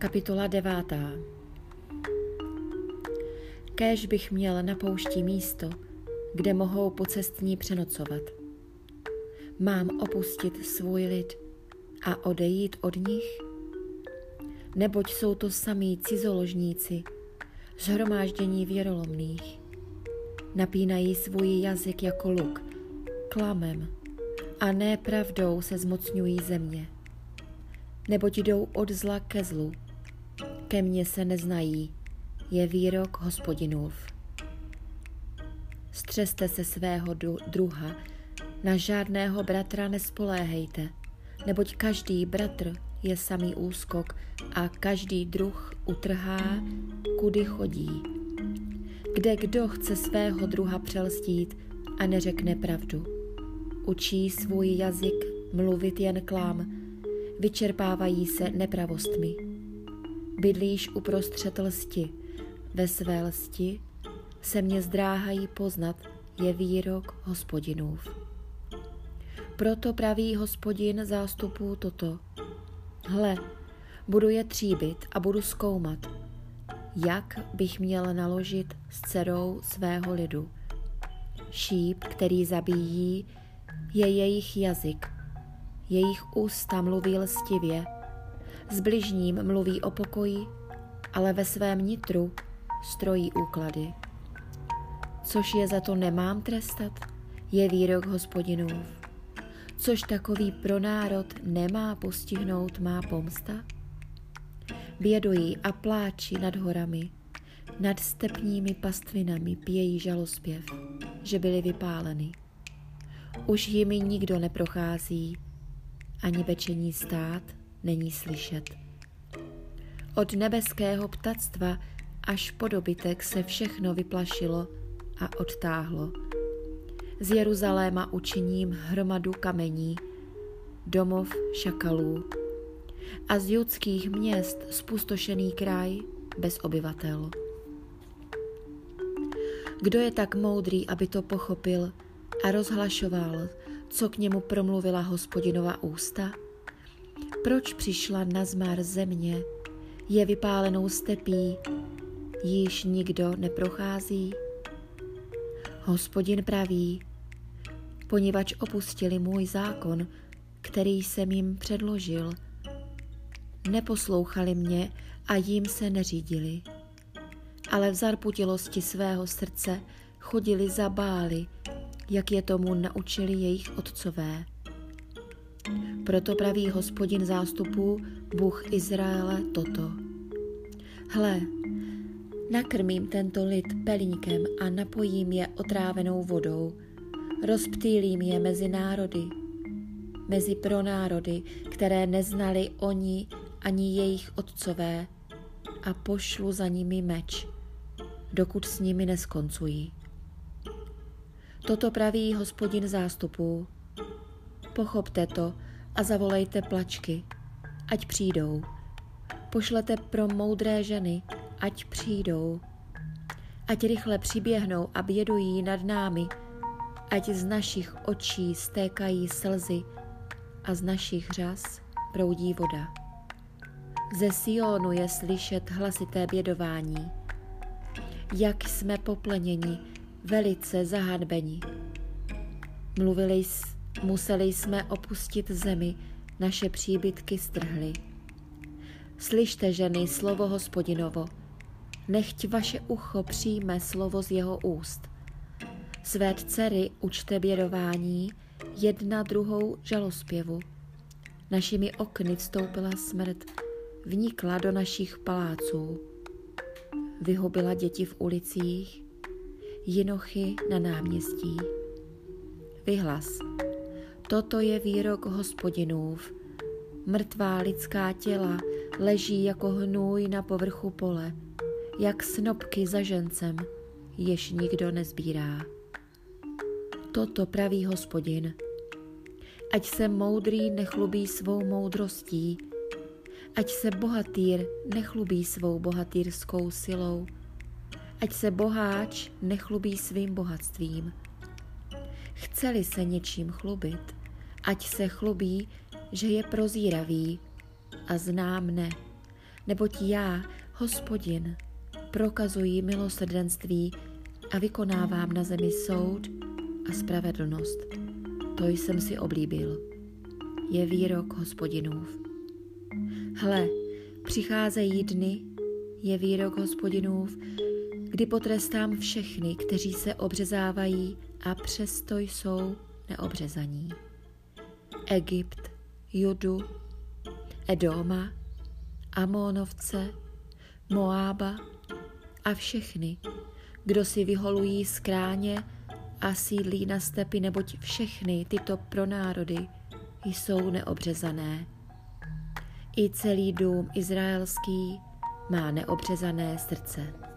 Kapitola devátá Kéž bych měl na poušti místo, kde mohou pocestní přenocovat. Mám opustit svůj lid a odejít od nich? Neboť jsou to samí cizoložníci, zhromáždění věrolomných. Napínají svůj jazyk jako luk, klamem a ne pravdou se zmocňují země. Neboť jdou od zla ke zlu, ke mně se neznají, je výrok hospodinův. Střeste se svého druha, na žádného bratra nespoléhejte, neboť každý bratr je samý úskok a každý druh utrhá, kudy chodí. Kde kdo chce svého druha přelstít a neřekne pravdu. Učí svůj jazyk mluvit jen klám, vyčerpávají se nepravostmi. Bydlíš uprostřed lsti, ve své lsti se mě zdráhají poznat, je výrok hospodinův. Proto praví hospodin zástupů toto. Hle, budu je tříbit a budu zkoumat, jak bych měl naložit s dcerou svého lidu. Šíp, který zabíjí, je jejich jazyk. Jejich ústa mluví lstivě. S bližním mluví o pokoji, ale ve svém nitru strojí úklady. Což je za to nemám trestat, je výrok hospodinův. Což takový pro národ nemá postihnout má pomsta? Bědují a pláči nad horami, nad stepními pastvinami pějí žalospěv, že byly vypáleny. Už jimi nikdo neprochází, ani pečení stát není slyšet. Od nebeského ptactva až po dobytek se všechno vyplašilo a odtáhlo. Z Jeruzaléma učiním hromadu kamení, domov šakalů a z judských měst spustošený kraj bez obyvatel. Kdo je tak moudrý, aby to pochopil a rozhlašoval, co k němu promluvila hospodinova ústa? Proč přišla na zmar země, je vypálenou stepí, již nikdo neprochází? Hospodin praví, poněvadž opustili můj zákon, který jsem jim předložil, neposlouchali mě a jim se neřídili, ale v zarputilosti svého srdce chodili za bály, jak je tomu naučili jejich otcové. Proto praví hospodin zástupů, Bůh Izraele, toto. Hle, nakrmím tento lid pelíňkem a napojím je otrávenou vodou, rozptýlím je mezi národy, mezi pronárody, které neznali oni ani jejich otcové, a pošlu za nimi meč, dokud s nimi neskoncují. Toto praví hospodin zástupů. Pochopte to a zavolejte plačky, ať přijdou. Pošlete pro moudré ženy, ať přijdou. Ať rychle přiběhnou a bědují nad námi, ať z našich očí stékají slzy a z našich řas proudí voda. Ze Sionu je slyšet hlasité bědování. Jak jsme popleněni, velice zahanbeni. Mluvili, museli jsme opustit zemi, naše příbytky strhly. Slyšte, ženy, slovo hospodinovo, nechť vaše ucho přijme slovo z jeho úst. Své dcery učte bědování, jedna druhou žalospěvu. Našimi okny vstoupila smrt, vnikla do našich paláců. Vyhobila děti v ulicích, jinochy na náměstí. Vyhlas. Toto je výrok hospodinův. Mrtvá lidská těla leží jako hnůj na povrchu pole, jak snopky za žencem, jež nikdo nezbírá. Toto praví hospodin. Ať se moudrý nechlubí svou moudrostí, ať se bohatýr nechlubí svou bohatýrskou silou, ať se boháč nechlubí svým bohatstvím. Chceli se něčím chlubit, ať se chlubí, že je prozíravý a zná mne, neboť já, hospodin, prokazuji milosrdenství a vykonávám na zemi soud a spravedlnost. To jsem si oblíbil. Je výrok hospodinův. Hle, přicházejí dny, je výrok hospodinův, kdy potrestám všechny, kteří se obřezávají a přesto jsou neobřezaní. Egypt, Judu, Edoma, Amónovce, Moába a všechny, kdo si vyholují z kráně a sídlí na stepy, neboť všechny tyto pronárody jsou neobřezané. I celý dům izraelský má neobřezané srdce.